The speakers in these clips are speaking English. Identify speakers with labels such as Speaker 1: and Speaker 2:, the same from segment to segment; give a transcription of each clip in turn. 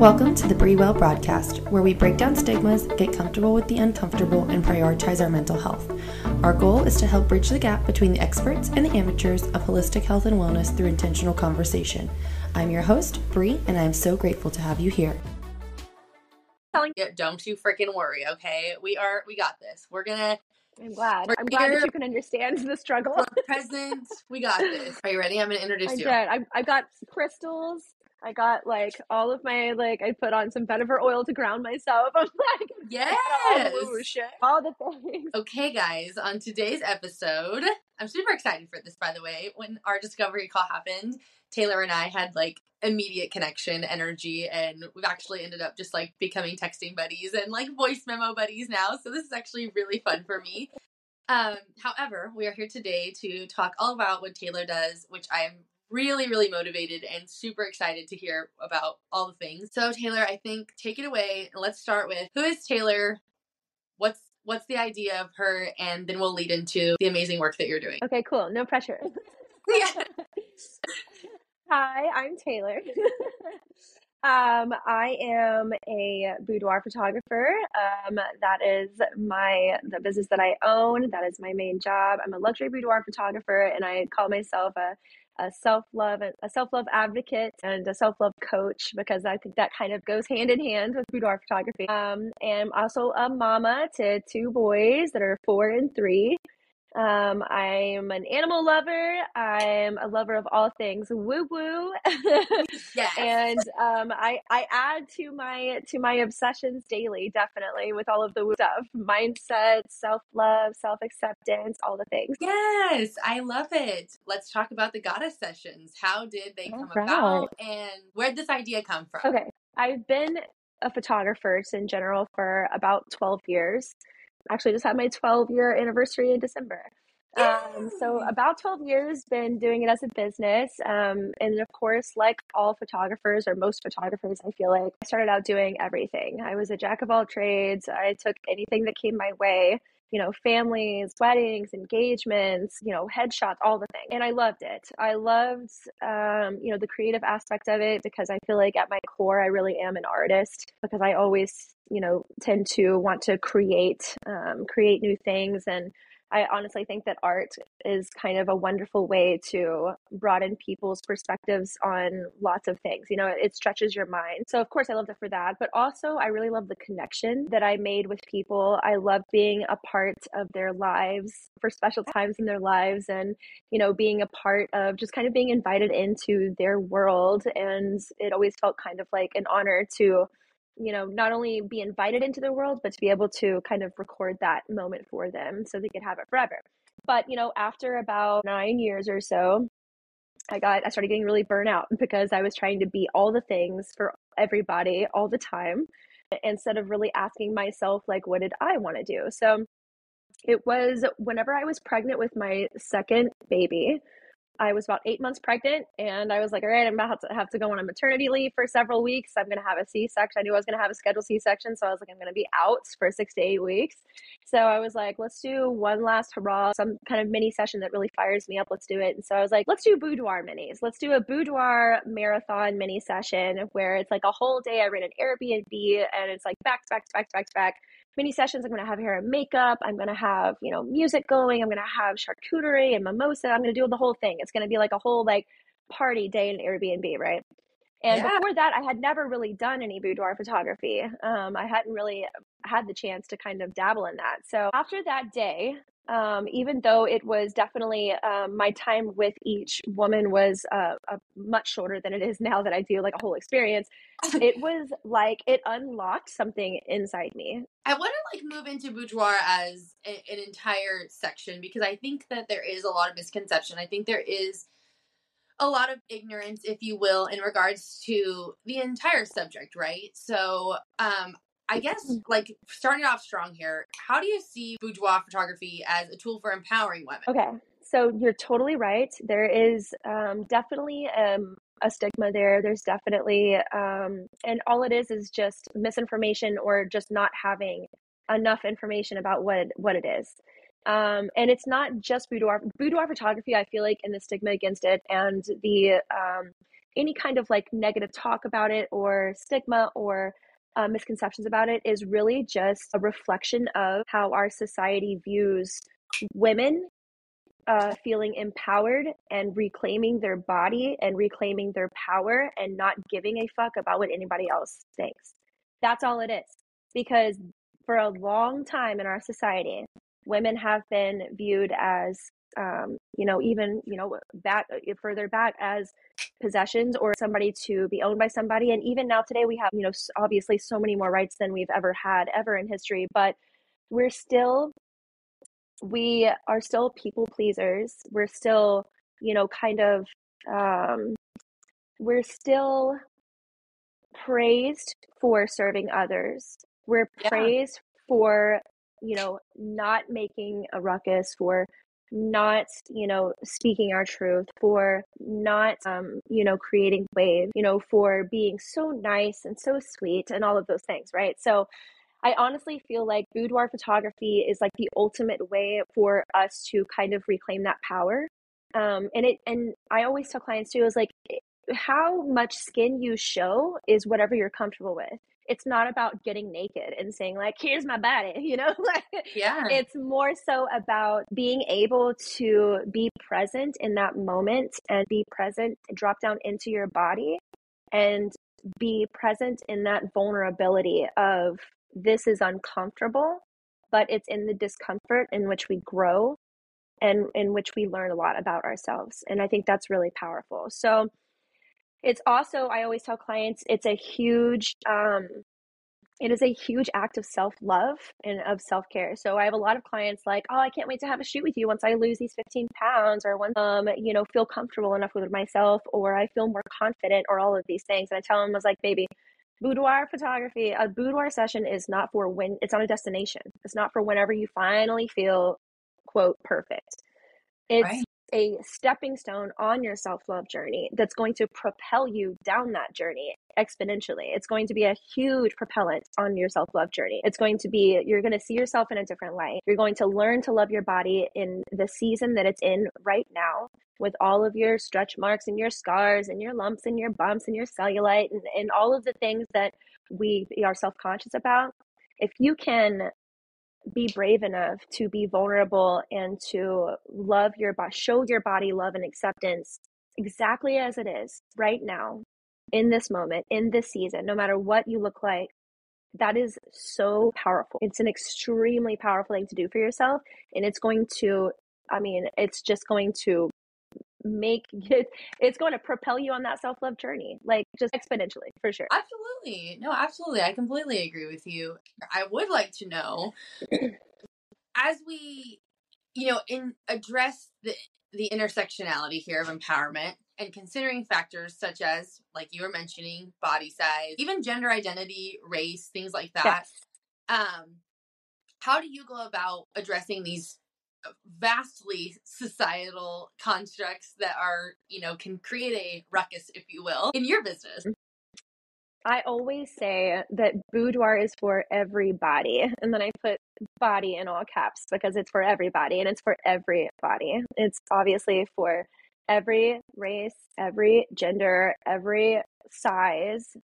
Speaker 1: Welcome to the Bre Well broadcast, where we break down stigmas, get comfortable with the uncomfortable, and prioritize our mental health. Our goal is to help bridge the gap between the experts and the amateurs of holistic health and wellness through intentional conversation. I'm your host, Bree, and I am so grateful to have you here.
Speaker 2: Telling you, don't you freaking worry, okay? We are, we got this. We're gonna.
Speaker 3: I'm glad.
Speaker 2: We're
Speaker 3: I'm glad that you can understand the struggle.
Speaker 2: We're present. We got this. Are you ready? I'm gonna introduce you.
Speaker 3: I
Speaker 2: you.
Speaker 3: did. I, I got crystals. I got like all of my like. I put on some vetiver oil to ground myself. I'm like,
Speaker 2: Yes.
Speaker 3: all all the things.
Speaker 2: Okay, guys, on today's episode, I'm super excited for this, by the way. When our discovery call happened, Taylor and I had like immediate connection, energy, and we've actually ended up just like becoming texting buddies and like voice memo buddies now. So this is actually really fun for me. Um, however, we are here today to talk all about what Taylor does, which I am really, really motivated and super excited to hear about all the things. So, Taylor, I think take it away and let's start with who is Taylor? What's what's the idea of her? And then we'll lead into the amazing work that you're doing.
Speaker 3: Okay, cool. No pressure. Hi, I'm Taylor. um, I am a boudoir photographer. Um, that is my the business that I own. That is my main job. I'm a luxury boudoir photographer, and I call myself a a self love a self love advocate and a self love coach because I think that kind of goes hand in hand with boudoir photography. Um, and also a mama to two boys that are four and three. Um, I'm an animal lover. I'm a lover of all things woo woo.
Speaker 2: Yes.
Speaker 3: and um, I I add to my to my obsessions daily, definitely with all of the woo stuff, mindset, self love, self acceptance, all the things.
Speaker 2: Yes, I love it. Let's talk about the goddess sessions. How did they
Speaker 3: All
Speaker 2: come
Speaker 3: right.
Speaker 2: about and where'd this idea come from?
Speaker 3: Okay, I've been a photographer in general for about twelve years. Actually, just had my twelve year anniversary in December. Um, so about 12 years been doing it as a business. Um, and of course, like all photographers or most photographers, I feel like I started out doing everything. I was a jack of all trades. I took anything that came my way, you know, families, weddings, engagements, you know, headshots, all the things. And I loved it. I loved, um, you know, the creative aspect of it because I feel like at my core, I really am an artist because I always, you know, tend to want to create, um, create new things and I honestly think that art is kind of a wonderful way to broaden people's perspectives on lots of things. You know, it stretches your mind. So, of course, I loved it for that. But also, I really love the connection that I made with people. I love being a part of their lives for special times in their lives and, you know, being a part of just kind of being invited into their world. And it always felt kind of like an honor to you know, not only be invited into the world, but to be able to kind of record that moment for them so they could have it forever. But, you know, after about nine years or so, I got, I started getting really burnt out because I was trying to be all the things for everybody all the time instead of really asking myself, like, what did I want to do? So it was whenever I was pregnant with my second baby. I was about eight months pregnant, and I was like, all right, I'm about to have to go on a maternity leave for several weeks. I'm going to have a C section. I knew I was going to have a scheduled C section. So I was like, I'm going to be out for six to eight weeks. So I was like, let's do one last hurrah, some kind of mini session that really fires me up. Let's do it. And so I was like, let's do boudoir minis. Let's do a boudoir marathon mini session where it's like a whole day. I rent an Airbnb, and it's like back to back to back to back to back mini sessions. I'm going to have hair and makeup. I'm going to have, you know, music going. I'm going to have charcuterie and mimosa. I'm going to do the whole thing. It's going to be like a whole like party day in Airbnb, right? And
Speaker 2: Yeah.
Speaker 3: before that, I had never really done any boudoir photography. Um, I hadn't really had the chance to kind of dabble in that. So after that day, um, even though it was definitely um, my time with each woman was uh, uh, much shorter than it is now that I do like a whole experience, it was like it unlocked something inside me.
Speaker 2: I want to like move into boudoir as a, an entire section because I think that there is a lot of misconception. I think there is a lot of ignorance, if you will, in regards to the entire subject, right? So, um, I guess like starting off strong here, how do you see boudoir photography as a tool for empowering women?
Speaker 3: Okay, so you're totally right. There is um, definitely um, a stigma there. There's definitely, um, and all it is is just misinformation or just not having enough information about what what it is. Um, and it's not just boudoir boudoir photography. I feel like, and the stigma against it, and the um, any kind of like negative talk about it or stigma or uh, misconceptions about it is really just a reflection of how our society views women uh, feeling empowered and reclaiming their body and reclaiming their power and not giving a fuck about what anybody else thinks. That's all it is. Because for a long time in our society, women have been viewed as, um, you know, even, you know, back further back as possessions or somebody to be owned by somebody. And even now today, we have, you know, obviously so many more rights than we've ever had ever in history, but we're still we are still people pleasers. We're still, you know, kind of, um, we're still praised for serving others. We're yeah. praised for, you know, not making a ruckus, for not, you know, speaking our truth, for not, um, you know, creating waves, you know, for being so nice and so sweet and all of those things, right? So, I honestly feel like boudoir photography is like the ultimate way for us to kind of reclaim that power. Um, and it and I always tell clients too is like how much skin you show is whatever you're comfortable with. It's not about getting naked and saying like here's my body, you know? like
Speaker 2: yeah.
Speaker 3: It's more so about being able to be present in that moment and be present, drop down into your body and be present in that vulnerability of this is uncomfortable, but it's in the discomfort in which we grow and in which we learn a lot about ourselves. And I think that's really powerful. So it's also, I always tell clients, it's a huge, um, it is a huge act of self love and of self care. So I have a lot of clients like, oh, I can't wait to have a shoot with you once I lose these 15 pounds or once, um, you know, feel comfortable enough with myself or I feel more confident or all of these things. And I tell them, I was like, baby, boudoir photography a boudoir session is not for when it's not a destination it's not for whenever you finally feel quote perfect it's right. A stepping stone on your self-love journey that's going to propel you down that journey exponentially. It's going to be a huge propellant on your self-love journey. It's going to be you're going to see yourself in a different light. You're going to learn to love your body in the season that it's in right now with all of your stretch marks and your scars and your lumps and your bumps and your cellulite and, and all of the things that we are self conscious about, if you can be brave enough to be vulnerable and to love your body, show your body love and acceptance exactly as it is right now, in this moment, in this season, no matter what you look like, that is so powerful. It's an extremely powerful thing to do for yourself. And it's going to, I mean, it's just going to make it it's going to propel you on that self-love journey like just exponentially for sure.
Speaker 2: Absolutely. No absolutely i completely agree with you. I would like to know as we you know in address the the intersectionality here of empowerment and considering factors such as like you were mentioning body size even gender identity race things like that yes. um how do you go about addressing these vastly societal constructs that are, you know, can create a ruckus, if you will, in your business.
Speaker 3: I always say that boudoir is for everybody. And then I put body in all caps because it's for everybody and it's for everybody. It's obviously for every race, every gender, every size,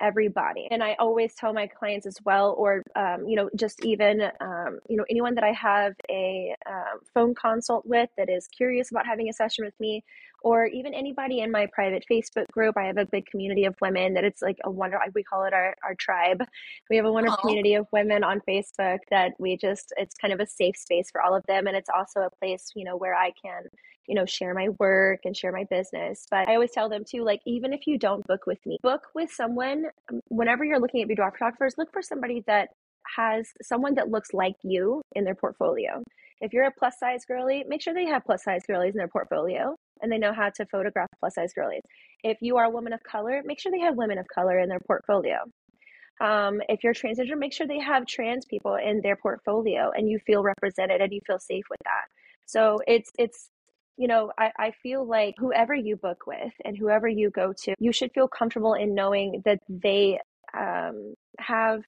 Speaker 3: everybody. And I always tell my clients as well, or, um, you know, just even, um, you know, anyone that I have a um, phone consult with that is curious about having a session with me, or even anybody in my private Facebook group. I have a big community of women that it's like a wonder, we call it our, our tribe. We have a wonderful Aww. community of women on Facebook that we just, it's kind of a safe space for all of them. And it's also a place, you know, where I can you know, share my work and share my business. But I always tell them too, like, even if you don't book with me, book with someone. Um, whenever you're looking at boudoir photographers, look for somebody that has someone that looks like you in their portfolio. If you're a plus size girly, make sure they have plus size girlies in their portfolio and they know how to photograph plus size girlies. If you are a woman of color, make sure they have women of color in their portfolio. Um, if you're transgender, make sure they have trans people in their portfolio and you feel represented and you feel safe with that. So it's it's you know, I, I feel like whoever you book with and whoever you go to, you should feel comfortable in knowing that they um, have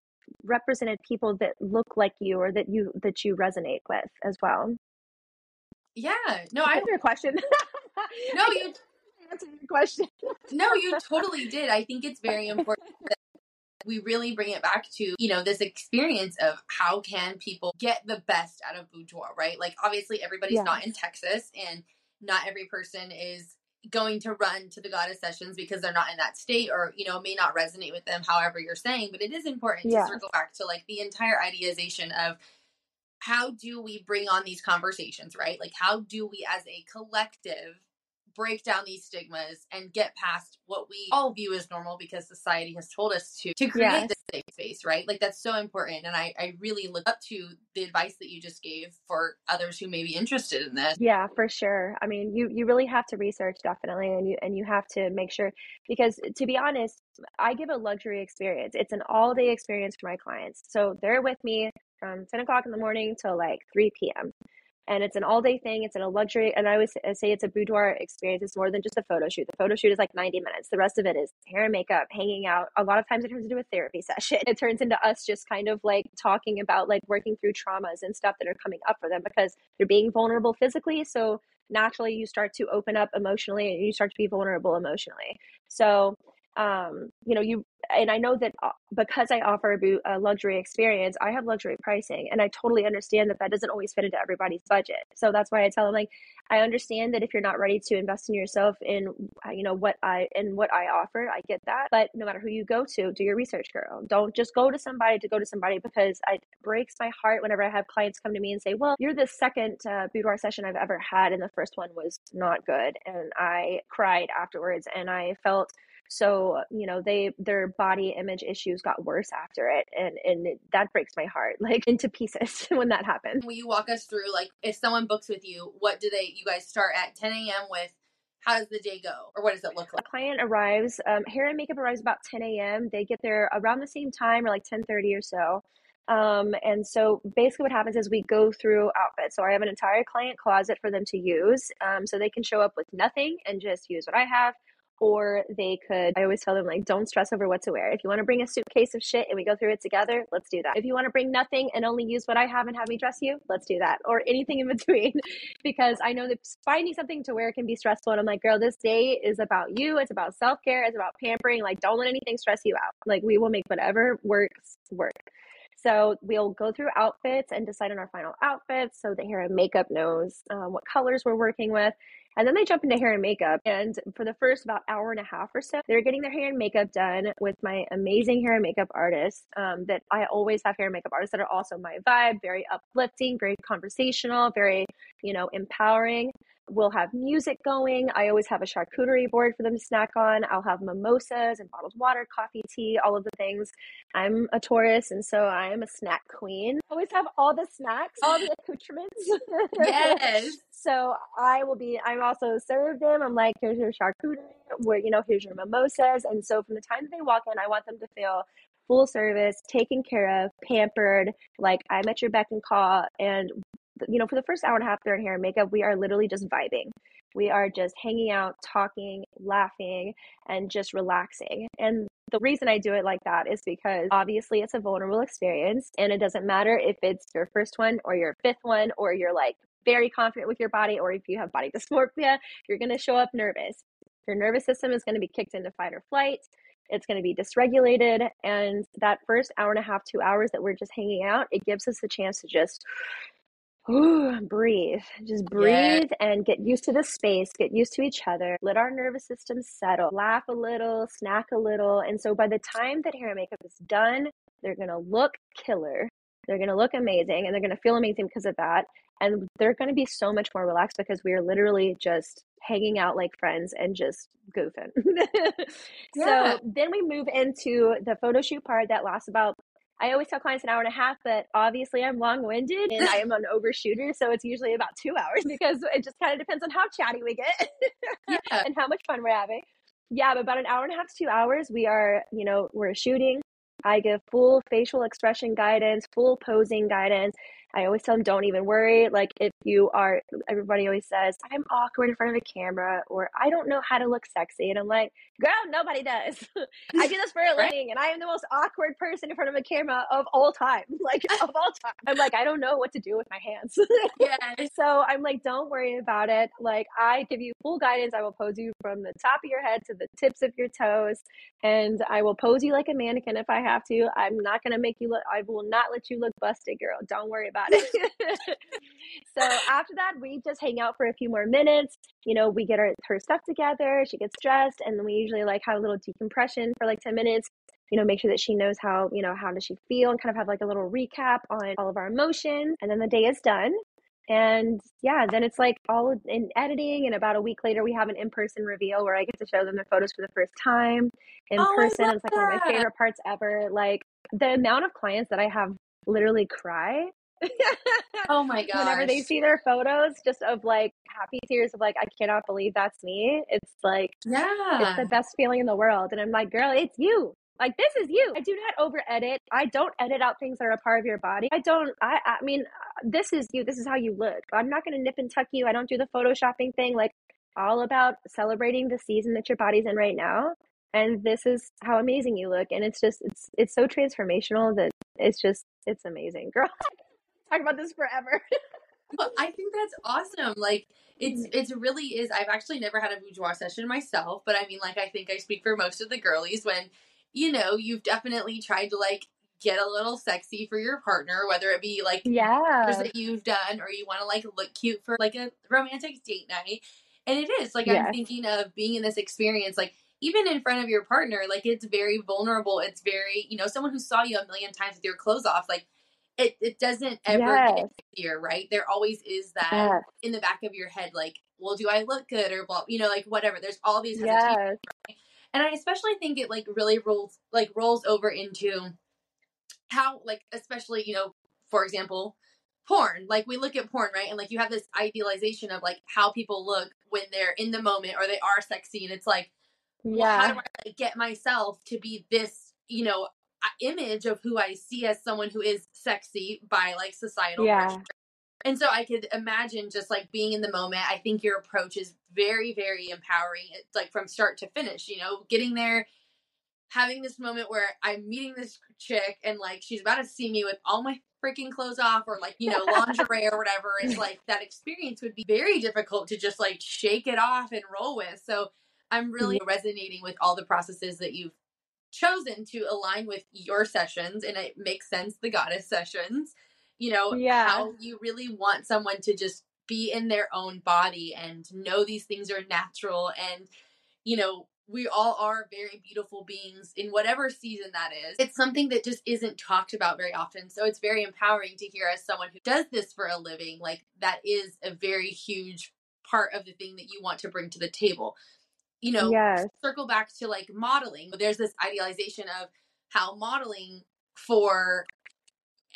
Speaker 3: represented people that look like you or that you that you resonate with as well.
Speaker 2: Yeah. No, I
Speaker 3: have a question.
Speaker 2: no, you
Speaker 3: answered your question.
Speaker 2: no, you totally did. I think it's very important that we really bring it back to, you know, this experience of how can people get the best out of boudoir, right? Like obviously everybody's not in Texas and not every person is going to run to the goddess sessions because they're not in that state or you know may not resonate with them however you're saying but it is important to circle back to like the entire idealization of how do we bring on these conversations right? Like how do we as a collective break down these stigmas and get past what we all view as normal because society has told us to to create yes. this safe space right? Like that's so important and I, I really look up to the advice that you just gave for others who may be interested in this.
Speaker 3: Yeah for sure. I mean you you really have to research definitely and you and you have to make sure because to be honest i give a luxury experience. It's an all day experience for my clients. So they're with me from 10 o'clock in the morning till like 3 p.m and it's an all day thing. It's in a luxury, and I always say it's a boudoir experience. It's more than just a photo shoot. The photo shoot is like 90 minutes. The rest of it is hair and makeup, hanging out. A lot of times it turns into a therapy session. It turns into us just kind of like talking about like working through traumas and stuff that are coming up for them because they're being vulnerable physically. So naturally, you start to open up emotionally and you start to be vulnerable emotionally. So um, you know, you and I know that uh, because I offer a, luxury experience, I have luxury pricing, and I totally understand that that doesn't always fit into everybody's budget. So that's why I tell them like, I understand that if you're not ready to invest in yourself in, uh, you know, what I and what I offer, I get that. But no matter who you go to, do your research, girl. Don't just go to somebody to go to somebody because it breaks my heart whenever I have clients come to me and say, "Well, you're the second uh, boudoir session I've ever had, and the first one was not good," and I cried afterwards, and I felt so you know they their body image issues got worse after it and and it, that breaks my heart like into pieces when that happened
Speaker 2: will you walk us through like if someone books with you what do they you guys start at 10 a.m with? How does the day go or what does it look like?
Speaker 3: a client arrives um, hair and makeup arrives about 10 a.m they get there around the same time or like 10 30 or so. Um, and so basically what happens is we go through outfits. So I have an entire client closet for them to use. Um, so they can show up with nothing and just use what I have or they could i always tell them like don't stress over what to wear. If you want to bring a suitcase of shit and we go through it together let's do that. If you want to bring nothing and only use what i have and have me dress you let's do that or anything in between because i know that finding something to wear can be stressful and i'm like girl this day is about you it's about self-care it's about pampering like don't let anything stress you out. Like we will make whatever works work so we'll go through outfits and decide on our final outfits. So the hair and makeup knows uh, what colors we're working with. And then they jump into hair and makeup. And for the first about hour and a half or so, they're getting their hair and makeup done with my amazing hair and makeup artists um, that I always have hair and makeup artists that are also my vibe, very uplifting, very conversational, very, you know, empowering. We'll have music going. I always have a charcuterie board for them to snack on. I'll have mimosas and bottled water, coffee, tea, all of the things. I'm a Taurus, and so I am a snack queen. I always have all the snacks, all the accoutrements.
Speaker 2: Yes.
Speaker 3: so I will be, I'm also serve them. I'm like, here's your charcuterie, where, you know, here's your mimosas. And so from the time that they walk in, I want them to feel full service, taken care of, pampered, like I'm at your beck and call. And you know, for the first hour and a half in hair and makeup, we are literally just vibing. We are just hanging out, talking, laughing, and just relaxing. And the reason I do it like that is because obviously it's a vulnerable experience. And it doesn't matter if it's your first one or your fifth one or you're like very confident with your body or if you have body dysmorphia, you're going to show up nervous. Your nervous system is going to be kicked into fight or flight. It's going to be dysregulated. And that first hour and a half, two hours that we're just hanging out, it gives us a chance to just Ooh, breathe. Just breathe yeah. and get used to the space, get used to each other, let our nervous system settle, laugh a little, snack a little. And so by the time that hair and makeup is done, they're going to look killer. They're going to look amazing and they're going to feel amazing because of that. And they're going to be so much more relaxed because we are literally just hanging out like friends and just goofing. yeah. So then we move into the photo shoot part that lasts about I always tell clients an hour and a half, but obviously I'm long winded and I am an overshooter. So it's usually about two hours because it just kind of depends on how chatty we get yeah. and how much fun we're having. Yeah, but about an hour and a half to two hours, we are, you know, we're shooting. I give full facial expression guidance, full posing guidance. I always tell them, don't even worry. Like, if you are everybody always says i'm awkward in front of a camera or i don't know how to look sexy and i'm like girl nobody does. I do this for a living and i am the most awkward person in front of a camera of all time. Like of all time. I'm like i don't know what to do with my hands.
Speaker 2: Yes.
Speaker 3: so i'm like don't worry about it. Like i give you full guidance. I will pose you from the top of your head to the tips of your toes and i will pose you like a mannequin if i have to i'm not going to make you look i will not let you look busted girl don't worry about it so after that, we just hang out for a few more minutes. You know, we get our, her stuff together, she gets dressed, and then we usually like have a little decompression for like 10 minutes. You know, make sure that she knows how, you know, how does she feel and kind of have like a little recap on all of our emotions. And then the day is done. And yeah, then it's like all in editing. And about a week later, we have an in person reveal where I get to show them their photos for the first time in
Speaker 2: Oh,
Speaker 3: person. It's like one of my favorite parts ever. Like the amount of clients that I have literally cry
Speaker 2: Oh my god!
Speaker 3: whenever they see their photos just of like happy tears of like i cannot believe that's me it's like
Speaker 2: yeah, it's
Speaker 3: the best feeling in the world and i'm like girl it's you like this is you. I do not over edit i don't edit out things that are a part of your body. I don't i i mean uh, this is you. This is how you look. I'm not going to nip and tuck you. I don't do the photoshopping thing like all about celebrating the season that your body's in right now. And this is how amazing you look. And it's just it's it's so transformational that it's just it's amazing. Girl talk about this forever.
Speaker 2: Well, I think that's awesome. Like it's
Speaker 3: Mm.
Speaker 2: it's really is. I've actually never had a boudoir session myself, but I mean, like I think I speak for most of the girlies when you know you've definitely tried to like get a little sexy for your partner, whether it be like
Speaker 3: yeah
Speaker 2: that you've done or you want to like look cute for like a romantic date night. And it is like I'm thinking of being in this experience, like even in front of your partner, like it's very vulnerable. It's very, you know, someone who saw you a million times with your clothes off, like it, it doesn't ever
Speaker 3: Yes.
Speaker 2: get easier, right? There always is that
Speaker 3: Yes.
Speaker 2: in the back of your head, like, well, do I look good or blah, you know, like whatever. There's all these hesitations.
Speaker 3: Yes.
Speaker 2: And I especially think it like really rolls like rolls over into how like especially, you know, for example, porn. Like we look at porn, right? And like you have this idealization of like how people look when they're in the moment or they are sexy and it's like, well, how do I like, get myself to be this, you know, image of who I see as someone who is sexy by like societal
Speaker 3: Yeah.
Speaker 2: pressure. And so I could imagine just like being in the moment. I think your approach is very, very empowering. It's like from start to finish, you know, getting there, having this moment where I'm meeting this chick and like she's about to see me with all my freaking clothes off or like, you know, lingerie or whatever. It's like that experience would be very difficult to just like shake it off and roll with. So I'm really resonating with all the processes that you've chosen to align with your sessions and it makes sense the goddess sessions you know
Speaker 3: Yeah.
Speaker 2: how you really want someone to just be in their own body and know these things are natural and you know we all are very beautiful beings in whatever season that is it's something that just isn't talked about very often so it's very empowering to hear as someone who does this for a living like that is a very huge part of the thing that you want to bring to the table you know
Speaker 3: Yes.
Speaker 2: circle back to like modeling there's this idealization of how modeling for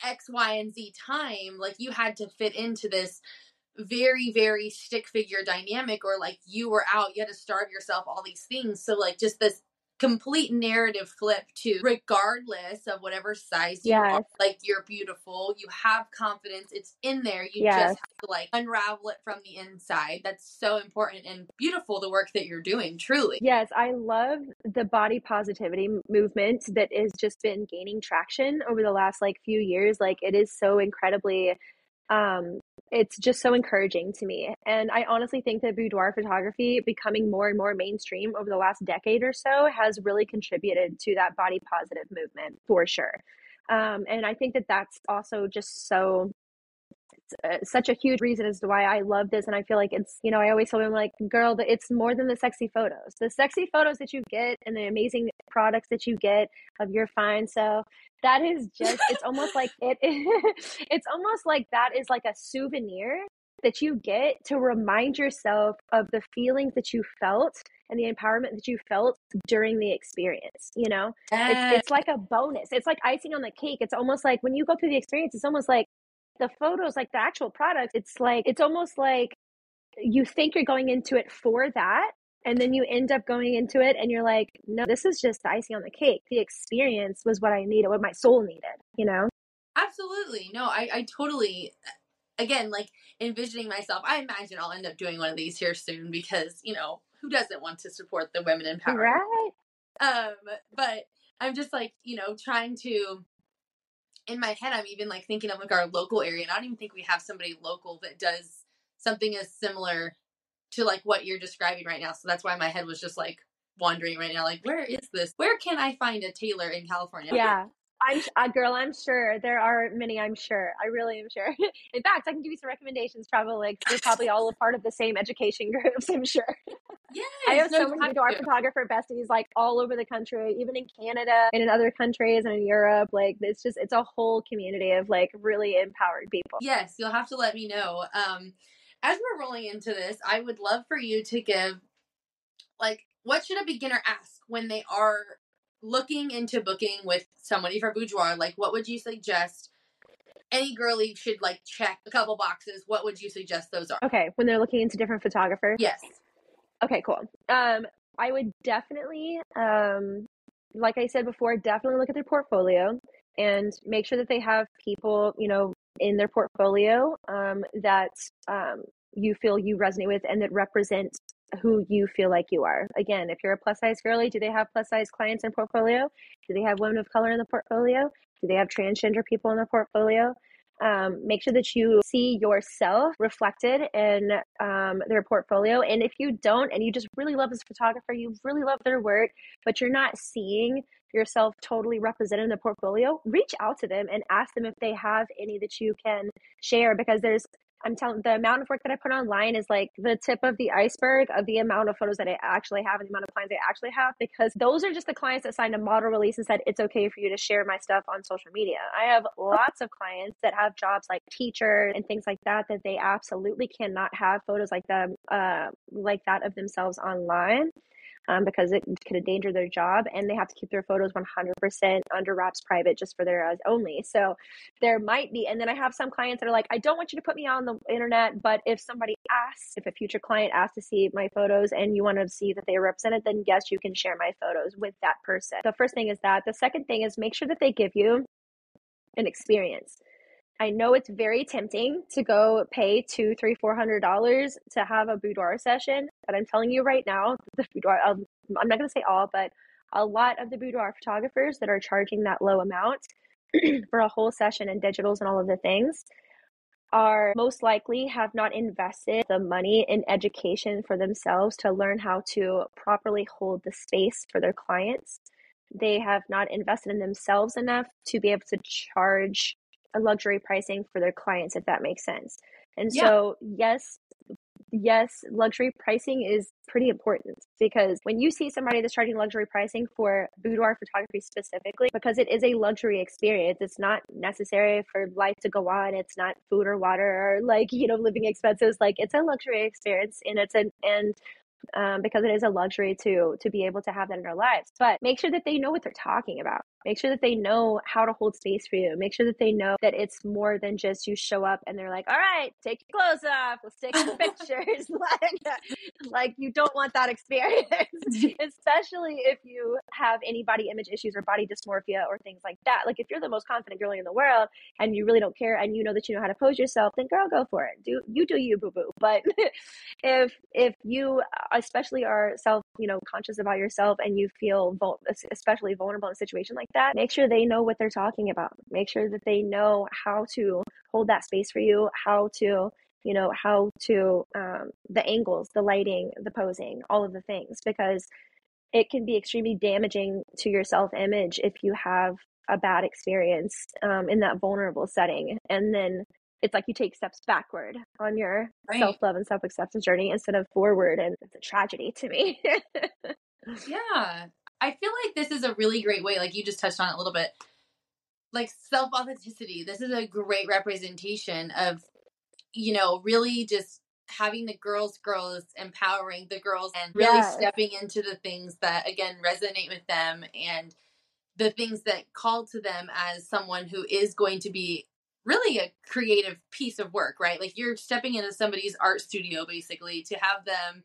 Speaker 2: x y and z time like you had to fit into this very very stick figure dynamic or like you were out you had to starve yourself all these things. So like just this complete narrative flip to regardless of whatever size you
Speaker 3: Yes.
Speaker 2: are like you're beautiful you have confidence it's in there you
Speaker 3: Yes.
Speaker 2: just have to like unravel it from the inside that's so important and beautiful the work that you're doing truly
Speaker 3: Yes, I love the body positivity movement that has just been gaining traction over the last like few years. Like it is so incredibly um it's just so encouraging to me. And I honestly think that boudoir photography becoming more and more mainstream over the last decade or so has really contributed to that body positive movement for sure. Um and I think that that's also just so uh, such a huge reason as to why I love this. And I feel like it's, you know, I always tell them like, girl, it's more than the sexy photos. The sexy photos that you get and the amazing products that you get of your fine self, that is just, it's almost like it, it's almost like that is like a souvenir that you get to remind yourself of the feelings that you felt and the empowerment that you felt during the experience, you know?
Speaker 2: Yes.
Speaker 3: it's, it's like a bonus. It's like icing on the cake. It's almost like when you go through the experience, it's almost like the photos, like the actual product, it's like, it's almost like you think you're going into it for that. And then you end up going into it and you're like, no, this is just the icing on the cake. The experience was what I needed, what my soul needed, you know?
Speaker 2: Absolutely. No, I, I totally again, like envisioning myself, I imagine I'll end up doing one of these here soon because, you know, who doesn't want to support the women in power?
Speaker 3: Right.
Speaker 2: Um, but I'm just like, you know, trying to in my head I'm even like thinking of like our local area and I don't even think we have somebody local that does something as similar to like what you're describing right now. So that's why my head was just like wandering right now like where is this? Where can I find a Taylor in California?
Speaker 3: Yeah. I'm a uh, girl. I'm sure there are many. I'm sure. I really am sure. In fact, I can give you some recommendations. Probably, we're probably all a part of the same education groups. I'm sure.
Speaker 2: Yeah,
Speaker 3: I have
Speaker 2: no,
Speaker 3: so many boudoir photographer besties, like all over the country, even in Canada and in other countries and in Europe. Like it's just it's a whole community of like really empowered people.
Speaker 2: Yes, you'll have to let me know. Um, as we're rolling into this, I would love for you to give like what should a beginner ask when they are looking into booking with somebody for boudoir, like what would you suggest? Any girlie should like check a couple boxes. What would you suggest those are?
Speaker 3: Okay, when they're looking into different photographers.
Speaker 2: Yes.
Speaker 3: Okay, cool. Um, I would definitely, um, like I said before, definitely look at their portfolio and make sure that they have people, you know, in their portfolio um, that um, you feel you resonate with and that represent who you feel like you are. Again, if you're a plus size girly, do they have plus size clients in portfolio? Do they have women of color in the portfolio? Do they have transgender people in their portfolio? Um, make sure that you see yourself reflected in um, their portfolio. And if you don't, and you just really love this photographer, you really love their work, but you're not seeing yourself totally represented in the portfolio, reach out to them and ask them if they have any that you can share because there's I'm telling the amount of work that I put online is like the tip of the iceberg of the amount of photos that I actually have and the amount of clients I actually have because those are just the clients that signed a model release and said it's okay for you to share my stuff on social media. I have lots of clients that have jobs like teacher and things like that that they absolutely cannot have photos like them uh, like that of themselves online um, because it could endanger their job and they have to keep their photos 100% under wraps private just for their eyes only. So there might be, and then I have some clients that are like, I don't want you to put me on the internet, but if somebody asks, if a future client asks to see my photos and you want to see that they are represented, then yes, you can share my photos with that person. The first thing is that. The second thing is make sure that they give you an experience. I know it's very tempting to go pay two, three, four hundred dollars to have a boudoir session, but I'm telling you right now, the boudoir. Um, I'm not going to say all, but a lot of the boudoir photographers that are charging that low amount for a whole session and digitals and all of the things are most likely have not invested the money in education for themselves to learn how to properly hold the space for their clients. They have not invested in themselves enough to be able to charge a luxury pricing for their clients, if that makes sense. And yeah. so, yes, yes, luxury pricing is pretty important because when you see somebody that's charging luxury pricing for boudoir photography specifically, because it is a luxury experience, it's not necessary for life to go on. It's not food or water or like, you know, living expenses. Like it's a luxury experience and it's an, and um, because it is a luxury to to be able to have that in our lives. But make sure that they know what they're talking about. Make sure that they know how to hold space for you. Make sure that they know that it's more than just you show up and they're like, "All right, take your clothes off. Let's take some pictures." like, like you don't want that experience, especially if you have any body image issues or body dysmorphia or things like that. Like if you're the most confident girl in the world and you really don't care and you know that you know how to pose yourself, then girl, go for it. Do you do you, boo boo. But if if you uh, especially are self, you know, conscious about yourself and you feel vul- especially vulnerable in a situation like that, make sure they know what they're talking about. Make sure that they know how to hold that space for you, how to you know how to um, the angles the lighting the posing all of the things because it can be extremely damaging to your self image if you have a bad experience um, in that vulnerable setting and then it's like you take steps backward on your right. self love and self acceptance journey instead of forward. And it's a tragedy to me.
Speaker 2: yeah. I feel like this is a really great way, like you just touched on it a little bit, like self authenticity. This is a great representation of, you know, really just having the girls girls empowering the girls and really yes. stepping into the things that again resonate with them and the things that call to them as someone who is going to be really a creative piece of work, right? Like you're stepping into somebody's art studio basically to have them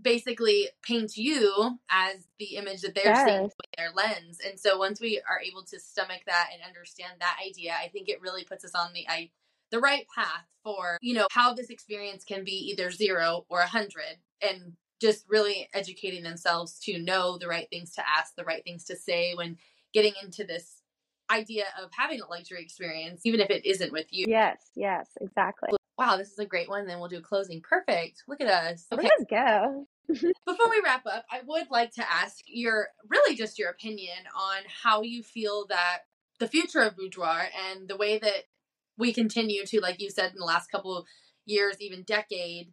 Speaker 2: basically paint you as the image that they're yes. seeing with their lens. And so once we are able to stomach that and understand that idea, I think it really puts us on the I the right path for, you know, how this experience can be either zero or a hundred and just really educating themselves to know the right things to ask, the right things to say when getting into this idea of having a luxury experience, even if it isn't with you.
Speaker 3: Yes, yes, exactly.
Speaker 2: Wow, this is a great one. Then we'll do a closing. Perfect. Look at us.
Speaker 3: Okay. Let's go.
Speaker 2: Before we wrap up, I would like to ask your really just your opinion on how you feel that the future of boudoir and the way that we continue to, like you said, in the last couple of years, even decade,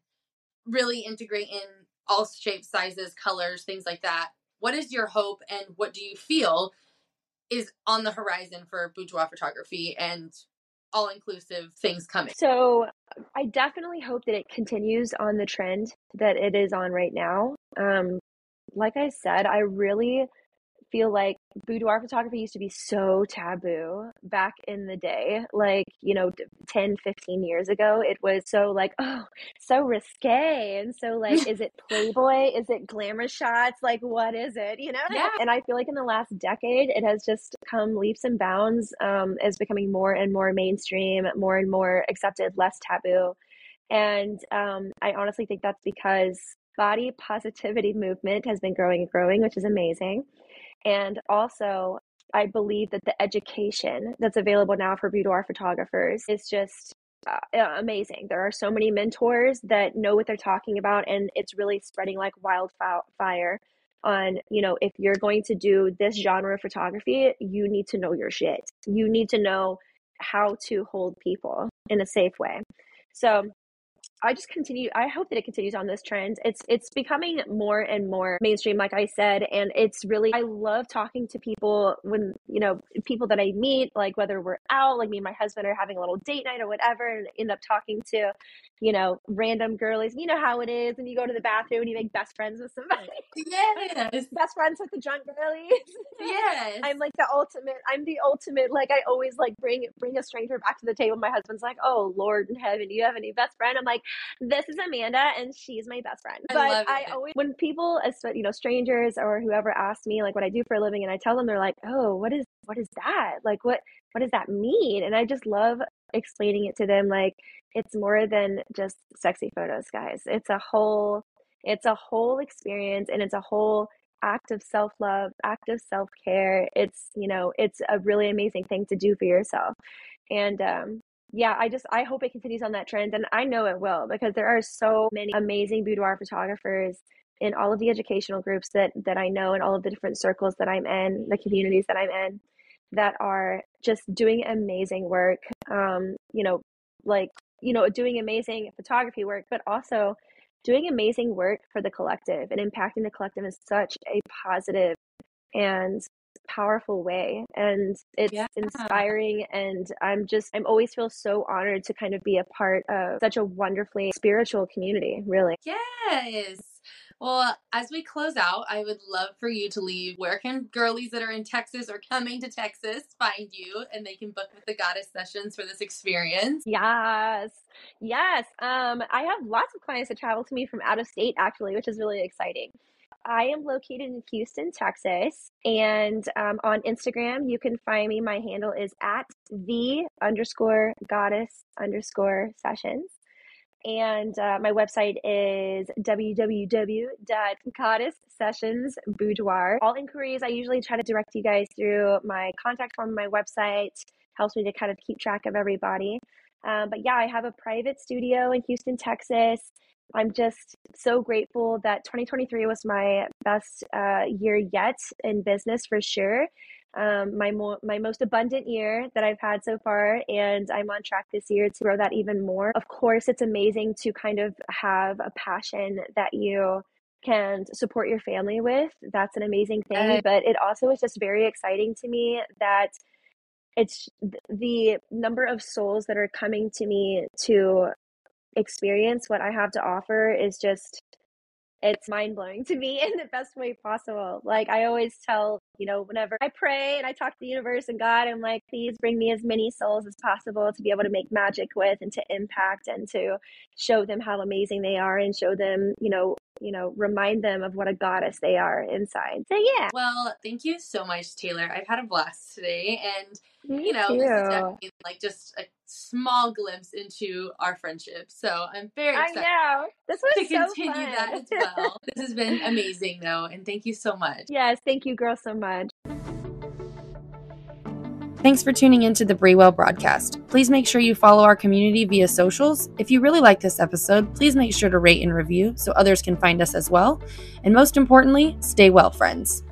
Speaker 2: really integrate in all shapes, sizes, colors, things like that. What is your hope and what do you feel is on the horizon for boudoir photography and all inclusive things coming?
Speaker 3: So, I definitely hope that it continues on the trend that it is on right now. Um, like I said, I really feel like boudoir photography used to be so taboo back in the day. Like you know 10 15 years ago it was so like oh so risque and so like is it playboy? Is it glamour shots? Like what is it? You know?
Speaker 2: Yeah.
Speaker 3: and i feel like in the last decade it has just come leaps and bounds um is becoming more and more mainstream more and more accepted less taboo. And um i honestly think that's because body positivity movement has been growing and growing which is amazing and also, I believe that the education that's available now for boudoir photographers is just uh, amazing. There are so many mentors that know what they're talking about, and it's really spreading like wildfire. On, you know, if you're going to do this genre of photography, you need to know your shit. You need to know how to hold people in a safe way. So I just continue I hope that it continues on this trend. It's it's becoming more and more mainstream like I said and it's really I love talking to people when you know people that I meet like whether we're out like me and my husband are having a little date night or whatever and end up talking to you know random girlies. You know how it is and you go to the bathroom and you make best friends with somebody.
Speaker 2: Yes.
Speaker 3: best friends with the drunk girlies.
Speaker 2: Yes.
Speaker 3: I'm like the ultimate I'm the ultimate like I always like bring bring a stranger back to the table. My husband's like, "Oh Lord in heaven, do you have any best friend?" I'm like this is Amanda and she's my best friend.
Speaker 2: I
Speaker 3: but I always, when people, you know, strangers or whoever ask me like what I do for a living and I tell them, they're like, oh, what is, what is that? Like, what, what does that mean? And I just love explaining it to them. Like, it's more than just sexy photos, guys. It's a whole, it's a whole experience and it's a whole act of self love, act of self care. It's, you know, it's a really amazing thing to do for yourself. And um, yeah, I just I hope it continues on that trend and I know it will because there are so many amazing boudoir photographers in all of the educational groups that that I know and all of the different circles that I'm in, the communities that I'm in that are just doing amazing work. Um, you know, like, you know, doing amazing photography work, but also doing amazing work for the collective and impacting the collective in such a positive and powerful way and it's yeah. inspiring and i'm just i'm always feel so honored to kind of be a part of such a wonderfully spiritual community really
Speaker 2: yes well, as we close out, I would love for you to leave. Where can girlies that are in Texas or coming to Texas find you and they can book with the goddess sessions for this experience?
Speaker 3: Yes. Yes. Um, I have lots of clients that travel to me from out of state actually, which is really exciting. I am located in Houston, Texas, and um, on Instagram you can find me. My handle is at the underscore goddess underscore sessions. And uh, my website is www.goddesssessionsboudoir. All inquiries, I usually try to direct you guys through my contact form my website. Helps me to kind of keep track of everybody. Um, but yeah, I have a private studio in Houston, Texas. I'm just so grateful that 2023 was my best uh, year yet in business for sure. Um, my mo- my most abundant year that I've had so far, and I'm on track this year to grow that even more. Of course, it's amazing to kind of have a passion that you can support your family with. That's an amazing thing, but it also is just very exciting to me that it's the number of souls that are coming to me to experience what I have to offer is just it's mind blowing to me in the best way possible. Like I always tell, you know, whenever I pray and I talk to the universe and God, I'm like, please bring me as many souls as possible to be able to make magic with and to impact and to show them how amazing they are and show them, you know, you know, remind them of what a goddess they are inside. So yeah.
Speaker 2: Well, thank you so much, Taylor. I've had a blast today and you know,
Speaker 3: too.
Speaker 2: this is definitely like just a
Speaker 4: small glimpse into our friendship. So I'm very excited.
Speaker 3: I know. This was
Speaker 4: to
Speaker 3: so
Speaker 4: continue
Speaker 3: fun.
Speaker 4: that as well. this has been amazing though, and thank you so much.
Speaker 3: yes, thank you, girls, so much.
Speaker 2: Thanks for tuning in to the Brewell broadcast. Please make sure you follow our community via socials. If you really like this episode, please make sure to rate and review so others can find us as well. And most importantly, stay well, friends.